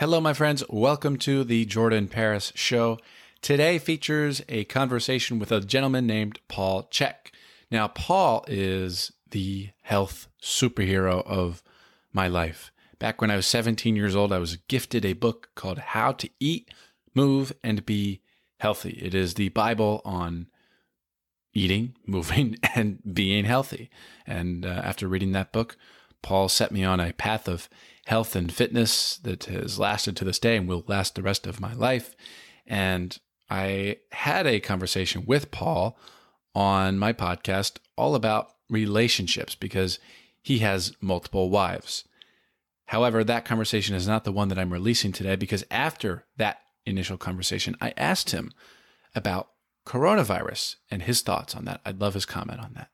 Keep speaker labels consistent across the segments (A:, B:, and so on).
A: Hello, my friends. Welcome to the Jordan Paris Show. Today features a conversation with a gentleman named Paul Chek. Now, Paul is the health superhero of my life. Back when I was 17 years old, I was gifted a book called How to Eat, Move, and Be Healthy. It is the Bible on eating, moving, and being healthy. And uh, after reading that book, Paul set me on a path of health and fitness that has lasted to this day and will last the rest of my life. And I had a conversation with Paul on my podcast all about relationships because he has multiple wives. However, that conversation is not the one that I'm releasing today because after that initial conversation, I asked him about coronavirus and his thoughts on that. I'd love his comment on that.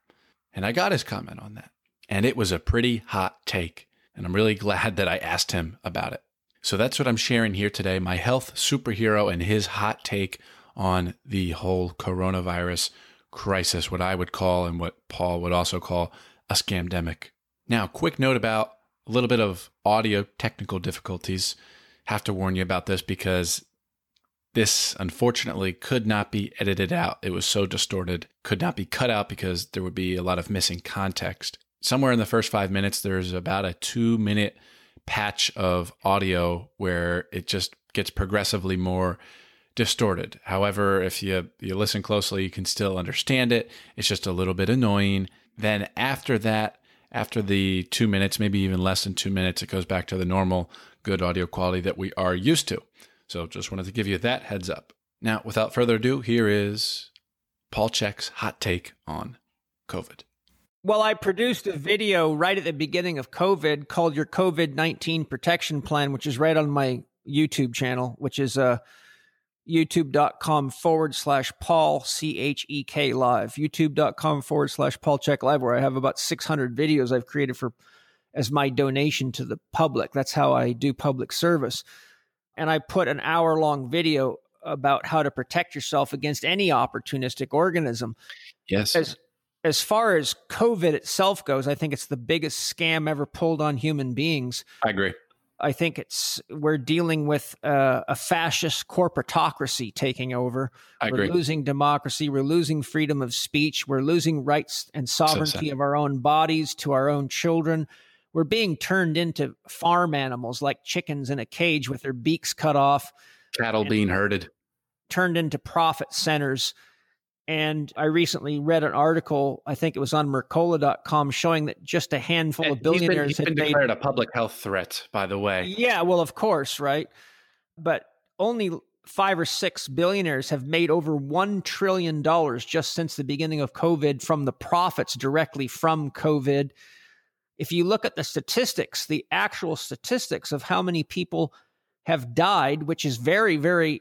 A: And I got his comment on that. And it was a pretty hot take. And I'm really glad that I asked him about it. So that's what I'm sharing here today my health superhero and his hot take on the whole coronavirus crisis, what I would call and what Paul would also call a scamdemic. Now, quick note about a little bit of audio technical difficulties. Have to warn you about this because this unfortunately could not be edited out. It was so distorted, could not be cut out because there would be a lot of missing context somewhere in the first five minutes, there's about a two minute patch of audio where it just gets progressively more distorted. However, if you, you listen closely, you can still understand it. It's just a little bit annoying. Then after that, after the two minutes, maybe even less than two minutes, it goes back to the normal good audio quality that we are used to. So just wanted to give you that heads up. Now, without further ado, here is Paul Chek's hot take on COVID.
B: Well, I produced a video right at the beginning of COVID called Your COVID 19 Protection Plan, which is right on my YouTube channel, which is uh, youtube.com forward slash Paul C H E K live. YouTube.com forward slash Paul Chek live, where I have about 600 videos I've created for as my donation to the public. That's how I do public service. And I put an hour long video about how to protect yourself against any opportunistic organism.
A: Yes.
B: As, as far as COVID itself goes, I think it's the biggest scam ever pulled on human beings.
A: I agree.
B: I think it's we're dealing with uh, a fascist corporatocracy taking over.
A: I
B: we're
A: agree.
B: losing democracy. We're losing freedom of speech. We're losing rights and sovereignty so of our own bodies to our own children. We're being turned into farm animals like chickens in a cage with their beaks cut off.
A: Cattle being herded.
B: Turned into profit centers and I recently read an article, I think it was on Mercola.com, showing that just a handful of billionaires
A: he's been, he's been declared made, a public health threat, by the way.
B: Yeah, well, of course, right? But only five or six billionaires have made over $1 trillion just since the beginning of COVID from the profits directly from COVID. If you look at the statistics, the actual statistics of how many people have died, which is very, very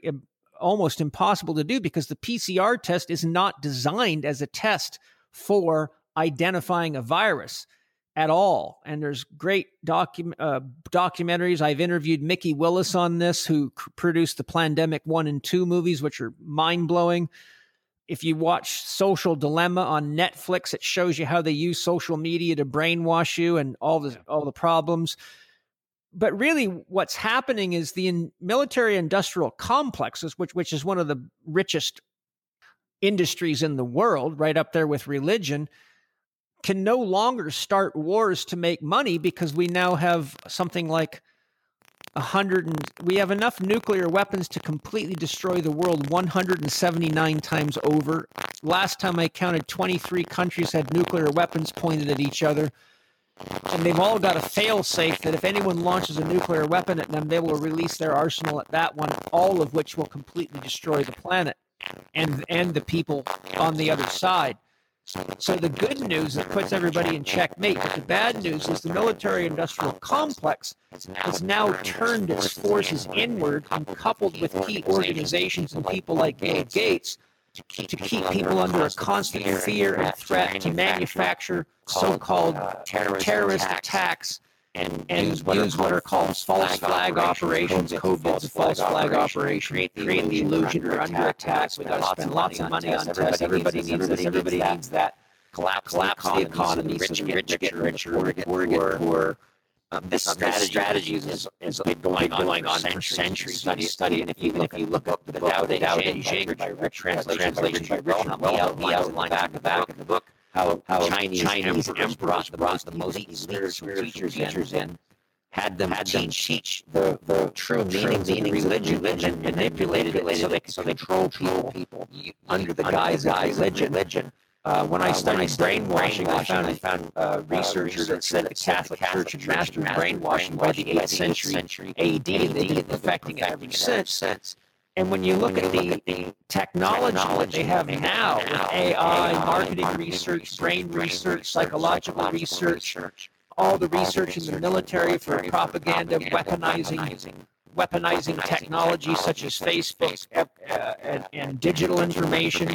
B: almost impossible to do because the PCR test is not designed as a test for identifying a virus at all. And there's great docu- uh, documentaries. I've interviewed Mikki Willis on this, who c- produced the Plandemic 1 and 2 movies, which are mind blowing. If you watch Social Dilemma on Netflix, it shows you how they use social media to brainwash you and all the all the problems but really what's happening is the in military industrial complexes which which is one of the richest industries in the world right up there with religion can no longer start wars to make money because we now have something like a hundred and we have enough nuclear weapons to completely destroy the world 179 times over. Last time I counted, 23 countries had nuclear weapons pointed at each other and they've all got a fail safe that if anyone launches a nuclear weapon at them, they will release their arsenal at that one, all of which will completely destroy the planet and and the people on the other side. So the good news that puts everybody in checkmate, but the bad news is the military-industrial complex has now turned its forces inward and coupled with key organizations and people like Bill Gates to keep, to keep people under a constant fear and threat to manufacture so-called terrorist attacks and, and use what, use what are called false flag operations. COVID's false flag operation. Create the illusion you're under attack. We got to spend lots of money on tests. Everybody needs this. Everybody needs that. Collapse, collapse the economy. Rich get richer, richer, poor get poorer. Um, this, um, strategy, strategy is, is been going, on going on for centuries. Study, study, and if you look, if you look up the Tao Te Ching by Rich, translation, translation by Well, he outlines in the back of the book how, how Chinese, Chinese emperors brought, brought the most spiritual teachers in, had them had teach, teach the, the true meanings of religion, religion and manipulated it so they could control people, people under the guise of religion. religion. Uh, when I uh, studied brainwashing, I found, I found uh, researchers that said the Catholic Church had mastered brainwashing by the 8th century AD. They did perfecting it ever since. And when you look at the, the technology that they have now with AI, marketing research, brain research, psychological research, all the research in the military for propaganda, weaponizing weaponizing technology such as Facebook uh, and, and digital information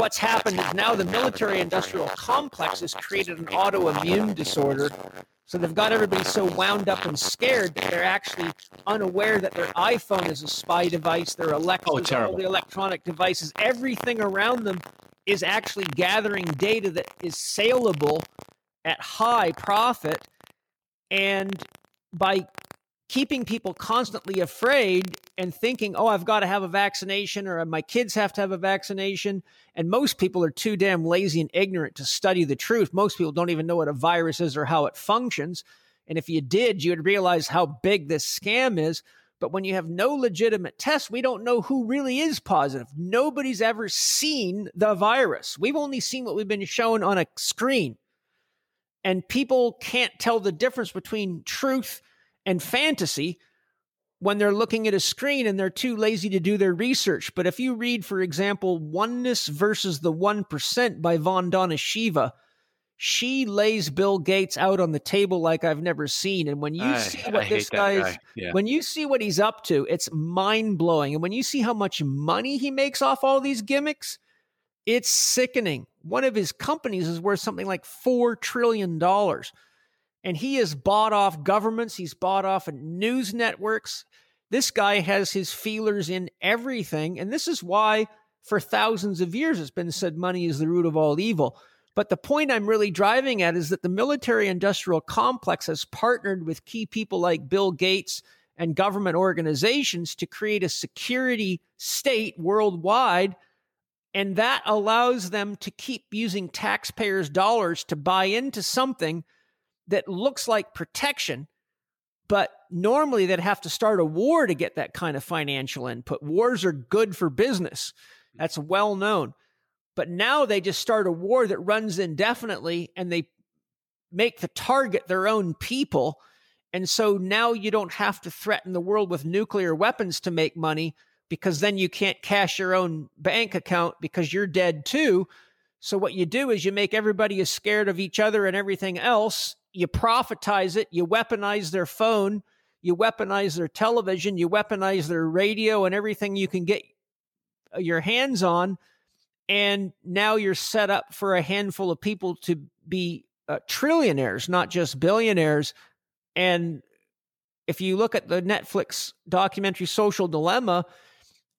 B: what's happened is now the military industrial complex has created an autoimmune disorder. So they've got everybody so wound up and scared that they're actually unaware that their iPhone is a spy device, their Alexa, oh, all the electronic devices, everything around them is actually gathering data that is saleable at high profit. And by keeping people constantly afraid and thinking, oh, I've got to have a vaccination or uh, my kids have to have a vaccination. And most people are too damn lazy and ignorant to study the truth. Most people don't even know what a virus is or how it functions. And if you did, you would realize how big this scam is. But when you have no legitimate tests, we don't know who really is positive. Nobody's ever seen the virus. We've only seen what we've been shown on a screen. And people can't tell the difference between truth and fantasy when they're looking at a screen and they're too lazy to do their research. But if you read, for example, Oneness versus the 1% by Vandana Shiva, she lays Bill Gates out on the table like I've never seen. And when you I, see what I this guy's, guy. yeah. when you see what he's up to, it's mind blowing. And when you see how much money he makes off all these gimmicks, it's sickening. One of his companies is worth something like $4 trillion and he has bought off governments, he's bought off news networks. This guy has his feelers in everything. And this is why, for thousands of years, it's been said money is the root of all evil. But the point I'm really driving at is that the military industrial complex has partnered with key people like Bill Gates and government organizations to create a security state worldwide. And that allows them to keep using taxpayers' dollars to buy into something that looks like protection, but normally they'd have to start a war to get that kind of financial input. Wars are good for business. That's well known. But now they just start a war that runs indefinitely and they make the target their own people. And so now you don't have to threaten the world with nuclear weapons to make money because then you can't cash your own bank account because you're dead too. So what you do is you make everybody as scared of each other and everything else you profitize it, you weaponize their phone, you weaponize their television, you weaponize their radio and everything you can get uh, your hands on. And now you're set up for a handful of people to be uh, trillionaires, not just billionaires. And if you look at the Netflix documentary Social Dilemma,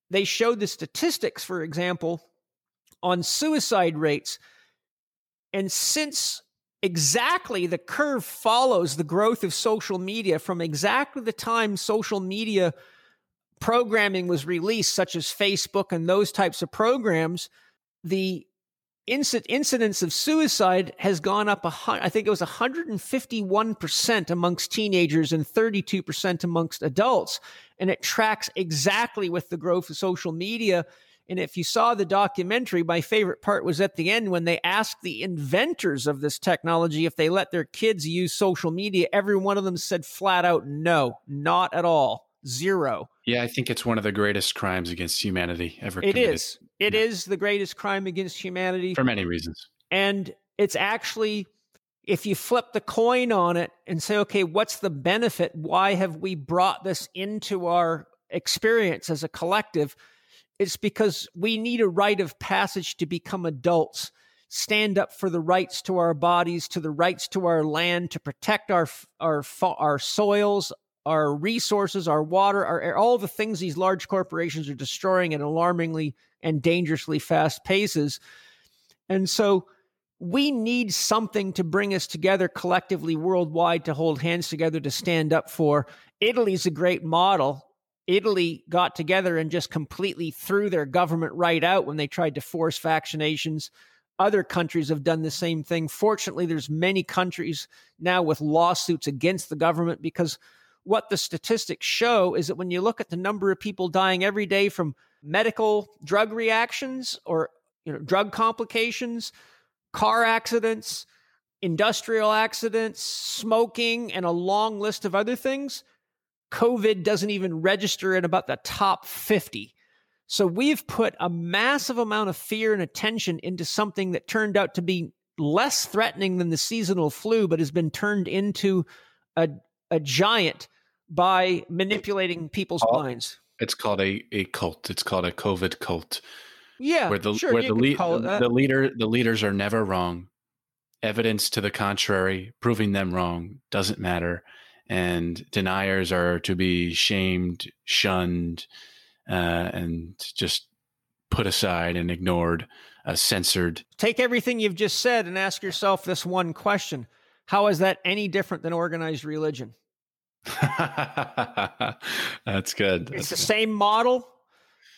B: they showed the statistics, for example, on suicide rates. And since exactly the curve follows the growth of social media from exactly the time social media programming was released, such as Facebook and those types of programs, the inc- incidence of suicide has gone up. I think it was 151% amongst teenagers and 32% amongst adults. And it tracks exactly with the growth of social media and if you saw the documentary, my favorite part was at the end when they asked the inventors of this technology if they let their kids use social media. Every one of them said flat out, no, not at all. Zero.
A: Yeah, I think it's one of the greatest crimes against humanity ever.
C: It committed. is. It yeah. is the greatest crime against humanity
A: for many reasons.
C: And it's actually, if you flip the coin on it and say, okay, what's the benefit? Why have we brought this into our experience as a collective? It's because we need a rite of passage to become adults, stand up for the rights to our bodies, to the rights to our land, to protect our our our soils, our resources, our water, our all the things these large corporations are destroying at alarmingly and dangerously fast paces. And so
B: we need something to bring us together collectively worldwide to hold hands together to stand up for. Italy's a great model. Italy got together and just completely threw their government right out when they tried to force vaccinations. Other countries have done the same thing. Fortunately, there's many countries now with lawsuits against the government because what the statistics show is that when you look at the number of people dying every day from medical drug reactions or you know drug complications car accidents, industrial accidents, smoking, and a long list of other things, COVID doesn't even register in about the top 50. So we've put a massive amount of fear and attention into something that turned out to be less threatening than the seasonal flu, but has been turned into a, a giant by manipulating people's oh, minds.
A: It's called a, a cult. It's called a COVID cult.
B: Yeah,
A: where the
B: sure,
A: where the, the, the leader the leaders are never wrong. Evidence to the contrary, proving them wrong, doesn't matter, and deniers are to be shamed, shunned, uh, and just put aside and ignored, uh, censored.
B: Take everything you've just said and ask yourself this one question: How is that any different than organized religion?
A: That's good.
B: It's the
A: good.
B: same model.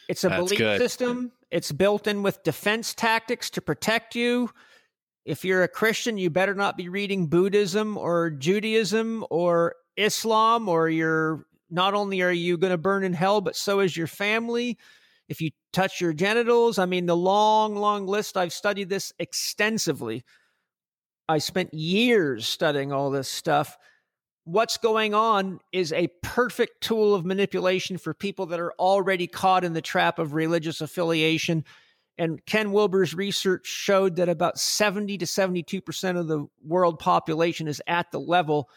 B: It's a
A: That's
B: belief
A: good.
B: system. It's built in with defense tactics to protect you. If you're a Christian, you better not be reading Buddhism or Judaism or Islam, or you're not only are you going to burn in hell, but so is your family. If you touch your genitals, I mean, the long, long list, I've studied this extensively. I spent years studying all this stuff what's going on is a perfect tool of manipulation for people that are already caught in the trap of religious affiliation. And Ken Wilber's research showed that about 70 to 72% of the world population is at the level,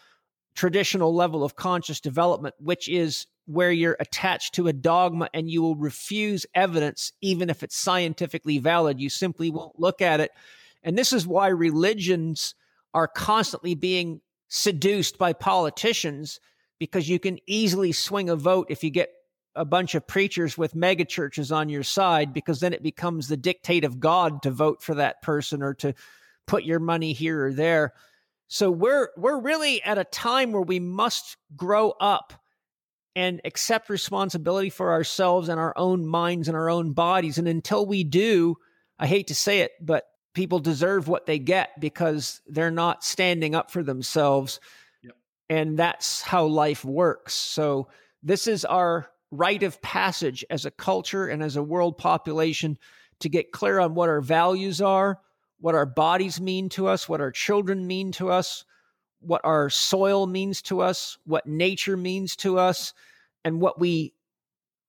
B: traditional level of conscious development, which is where you're attached to a dogma and you will refuse evidence, even if it's scientifically valid. You simply won't look at it. And this is why religions are constantly being seduced by politicians because you can easily swing a vote if you get a bunch of preachers with megachurches on your side because then it becomes the dictate of God to vote for that person or to put your money here or there. So we're we're really at a time where we must grow up and accept responsibility for ourselves and our own minds and our own bodies and until we do, I hate to say it, but people deserve what they get because they're not standing up for themselves. Yep. And that's how life works. So, this is our rite of passage as a culture and as a world population to get clear on what our values are, what our bodies mean to us, what our children mean to us, what our soil means to us, what nature means to us, and what we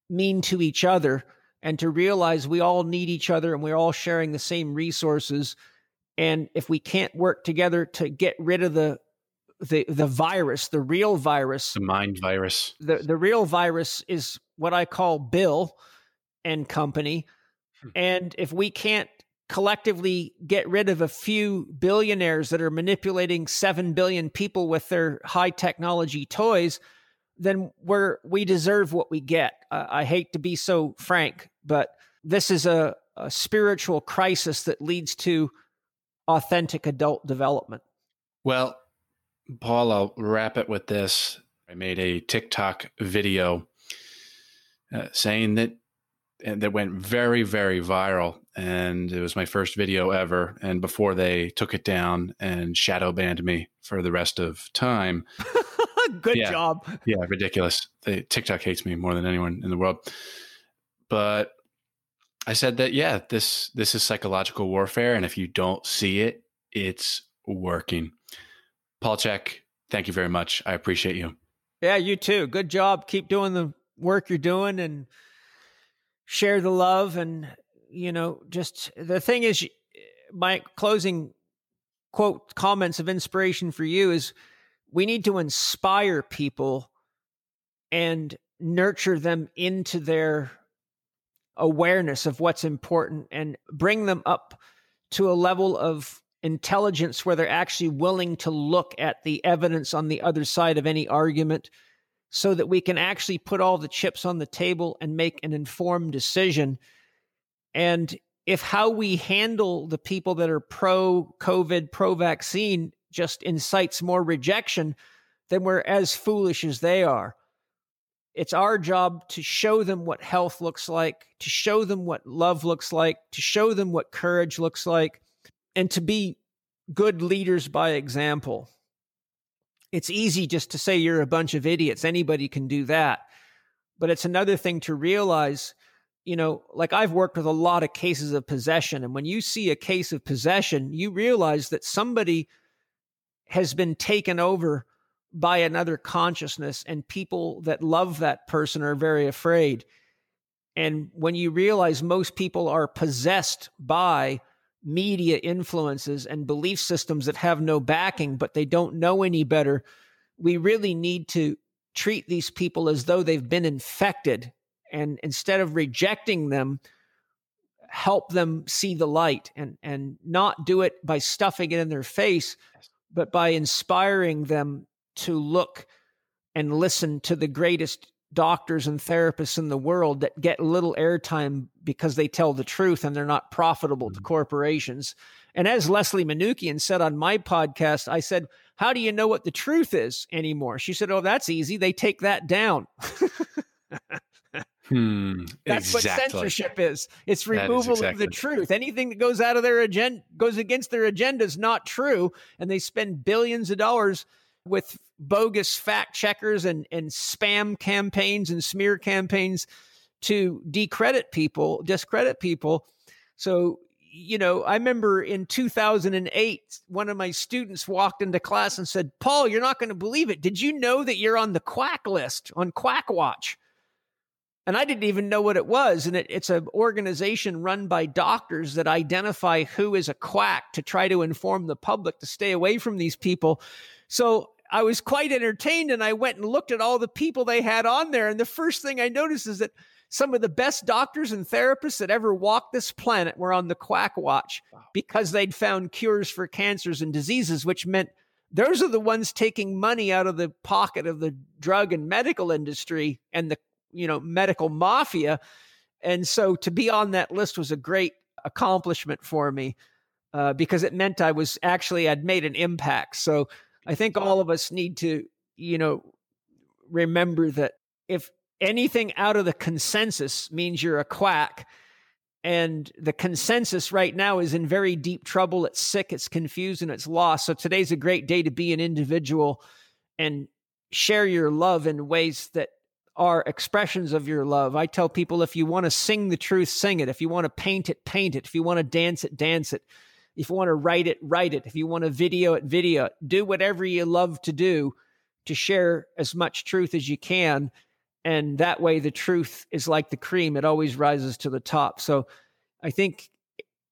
B: mean to each other and to realize we all need each other and we're all sharing the same resources. And if we can't work together to get rid of the the the virus, the real virus,
A: the mind virus,
B: the the real virus is what I call Bill and company. Hmm. And if we can't collectively get rid of a few billionaires that are manipulating 7 billion people with their high technology toys, then we're we deserve what we get. Uh, I hate to be so frank, but this is a, a spiritual crisis that leads to authentic adult development.
A: Well, Paul, I'll wrap it with this. I made a TikTok video uh, saying that that went very, very viral, and it was my first video ever. And before they took it down and shadow banned me for the rest of time,
B: Good
A: yeah.
B: job.
A: Yeah, ridiculous. They, TikTok hates me more than anyone in the world. But I said that yeah, this this is psychological warfare, and if you don't see it, it's working. Paul Chek, thank you very much. I appreciate you.
B: Yeah, you too. Good job. Keep doing the work you're doing and share the love. And, you know, just the thing is, my closing quote comments of inspiration for you is we need to inspire people and nurture them into their awareness of what's important and bring them up to a level of intelligence where they're actually willing to look at the evidence on the other side of any argument so that we can actually put all the chips on the table and make an informed decision and if how we handle the people that are pro COVID, pro vaccine just incites more rejection, then we're as foolish as they are. It's our job to show them what health looks like, to show them what love looks like, to show them what courage looks like, and to be good leaders by example. It's easy just to say you're a bunch of idiots. Anybody can do that. But it's another thing to realize you know, like I've worked with a lot of cases of possession. And when you see a case of possession, you realize that somebody has been taken over by another consciousness, and people that love that person are very afraid. And when you realize most people are possessed by media influences and belief systems that have no backing, but they don't know any better, we really need to treat these people as though they've been infected and instead of rejecting them help them see the light and and not do it by stuffing it in their face but by inspiring them to look and listen to the greatest doctors and therapists in the world that get little airtime because they tell the truth and they're not profitable to mm-hmm. corporations. And as Leslie Manookian said on my podcast, I said, How do you know what the truth is anymore? She said, Oh, that's easy. They take that down.
A: Hmm,
B: That's exactly. what censorship is. It's removal exactly. of the truth. Anything that goes out of their agenda goes against their agenda is not true. And they spend billions of dollars with bogus fact checkers and, and spam campaigns and smear campaigns to decredit people, discredit people. So, you know, I remember in 2008, one of my students walked into class and said, Paul, you're not going to believe it. Did you know that you're on the quack list on Quackwatch? and I didn't even know what it was. And it, it's an organization run by doctors that identify who is a quack to try to inform the public to stay away from these people. So I was quite entertained and I went and looked at all the people they had on there. And the first thing I noticed is that some of the best doctors and therapists that ever walked this planet were on the quack watch because they'd found cures for cancers and diseases, which meant those are the ones taking money out of the pocket of the drug and medical industry and the you know, medical mafia. And so to be on that list was a great accomplishment for me uh, because it meant I was actually, I'd made an impact. So I think all of us need to, you know, remember that if anything out of the consensus means you're a quack, and the consensus right now is in very deep trouble. It's sick, it's confused, and it's lost. So today's a great day to be an individual and share your love in ways that are expressions of your love. I tell people if you want to sing the truth, sing it. If you want to paint it, paint it. If you want to dance it, dance it. If you want to write it, write it. If you want to video it, video it. Do whatever you love to do to share as much truth as you can. And that way, the truth is like the cream, it always rises to the top. So I think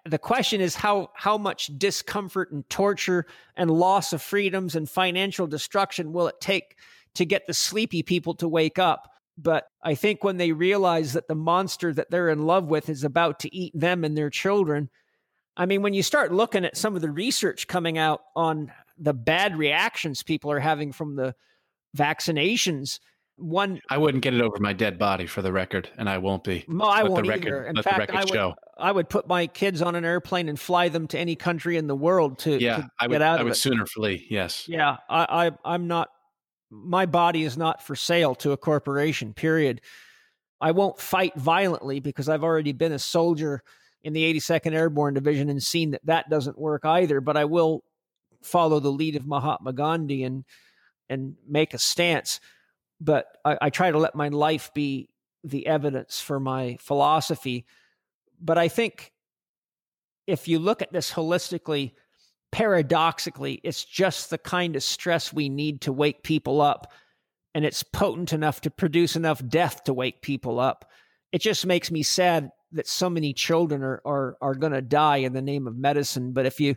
B: the question is how how much discomfort and torture and loss of freedoms and financial destruction will it take to get the sleepy people to wake up but I think when they realize that the monster that they're in love with is about to eat them and their children, I mean, when you start looking at some of the research coming out on the bad reactions people are having from the vaccinations, one
A: I wouldn't get it over my dead body for the record, and I won't be.
B: No, I let won't record, either. In fact, I would, show. I would put my kids on an airplane and fly them to any country in the world to,
A: yeah,
B: to
A: I
B: would,
A: get
B: out
A: I would
B: it.
A: sooner flee. Yes.
B: Yeah, I, I I'm not my body is not for sale to a corporation, period. I won't fight violently because I've already been a soldier in the 82nd Airborne Division and seen that that doesn't work either. But I will follow the lead of Mahatma Gandhi and and make a stance. But I, I try to let my life be the evidence for my philosophy. But I think if you look at this holistically, paradoxically, it's just the kind of stress we need to wake people up. And it's potent enough to produce enough death to wake people up. It just makes me sad that so many children are are, are going to die in the name of medicine. But if you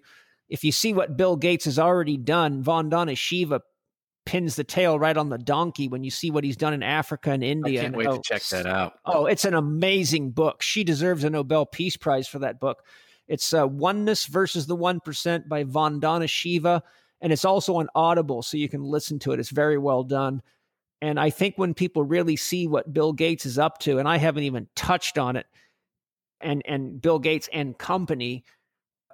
B: if you see what Bill Gates has already done, Vandana Shiva pins the tail right on the donkey when you see what he's done in Africa and India.
A: I can't
B: and,
A: wait
B: oh,
A: to check that out.
B: Oh, it's an amazing book. She deserves a Nobel Peace Prize for that book. It's uh, Oneness versus the 1% by Vandana Shiva. And it's also on Audible, so you can listen to it. It's very well done. And I think when people really see what Bill Gates is up to, and I haven't even touched on it, and and Bill Gates and company,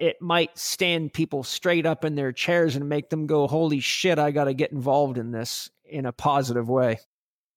B: it might stand people straight up in their chairs and make them go, "Holy shit, I got to get involved in this in a positive way."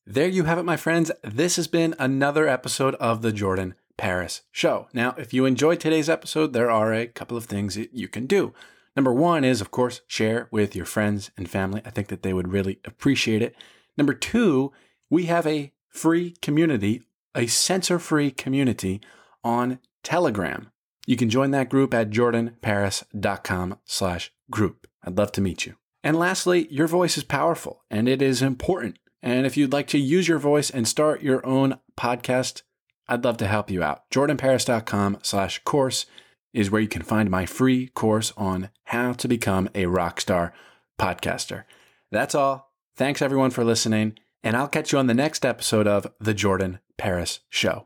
A: There you have it, my friends. This has been another episode of the Jordan Paris Show. Now, if you enjoyed today's episode, there are a couple of things that you can do. Number one is, of course, share with your friends and family. I think that they would really appreciate it. Number two, we have a free community, a censor free community on Telegram. You can join that group at jordanparis.com slash group. I'd love to meet you. And lastly, your voice is powerful and it is important. And if you'd like to use your voice and start your own podcast, I'd love to help you out. jordanparis.com slash course is where you can find my free course on how to become a rockstar podcaster. That's all. Thanks everyone for listening, and I'll catch you on the next episode of The Jordan Paris Show.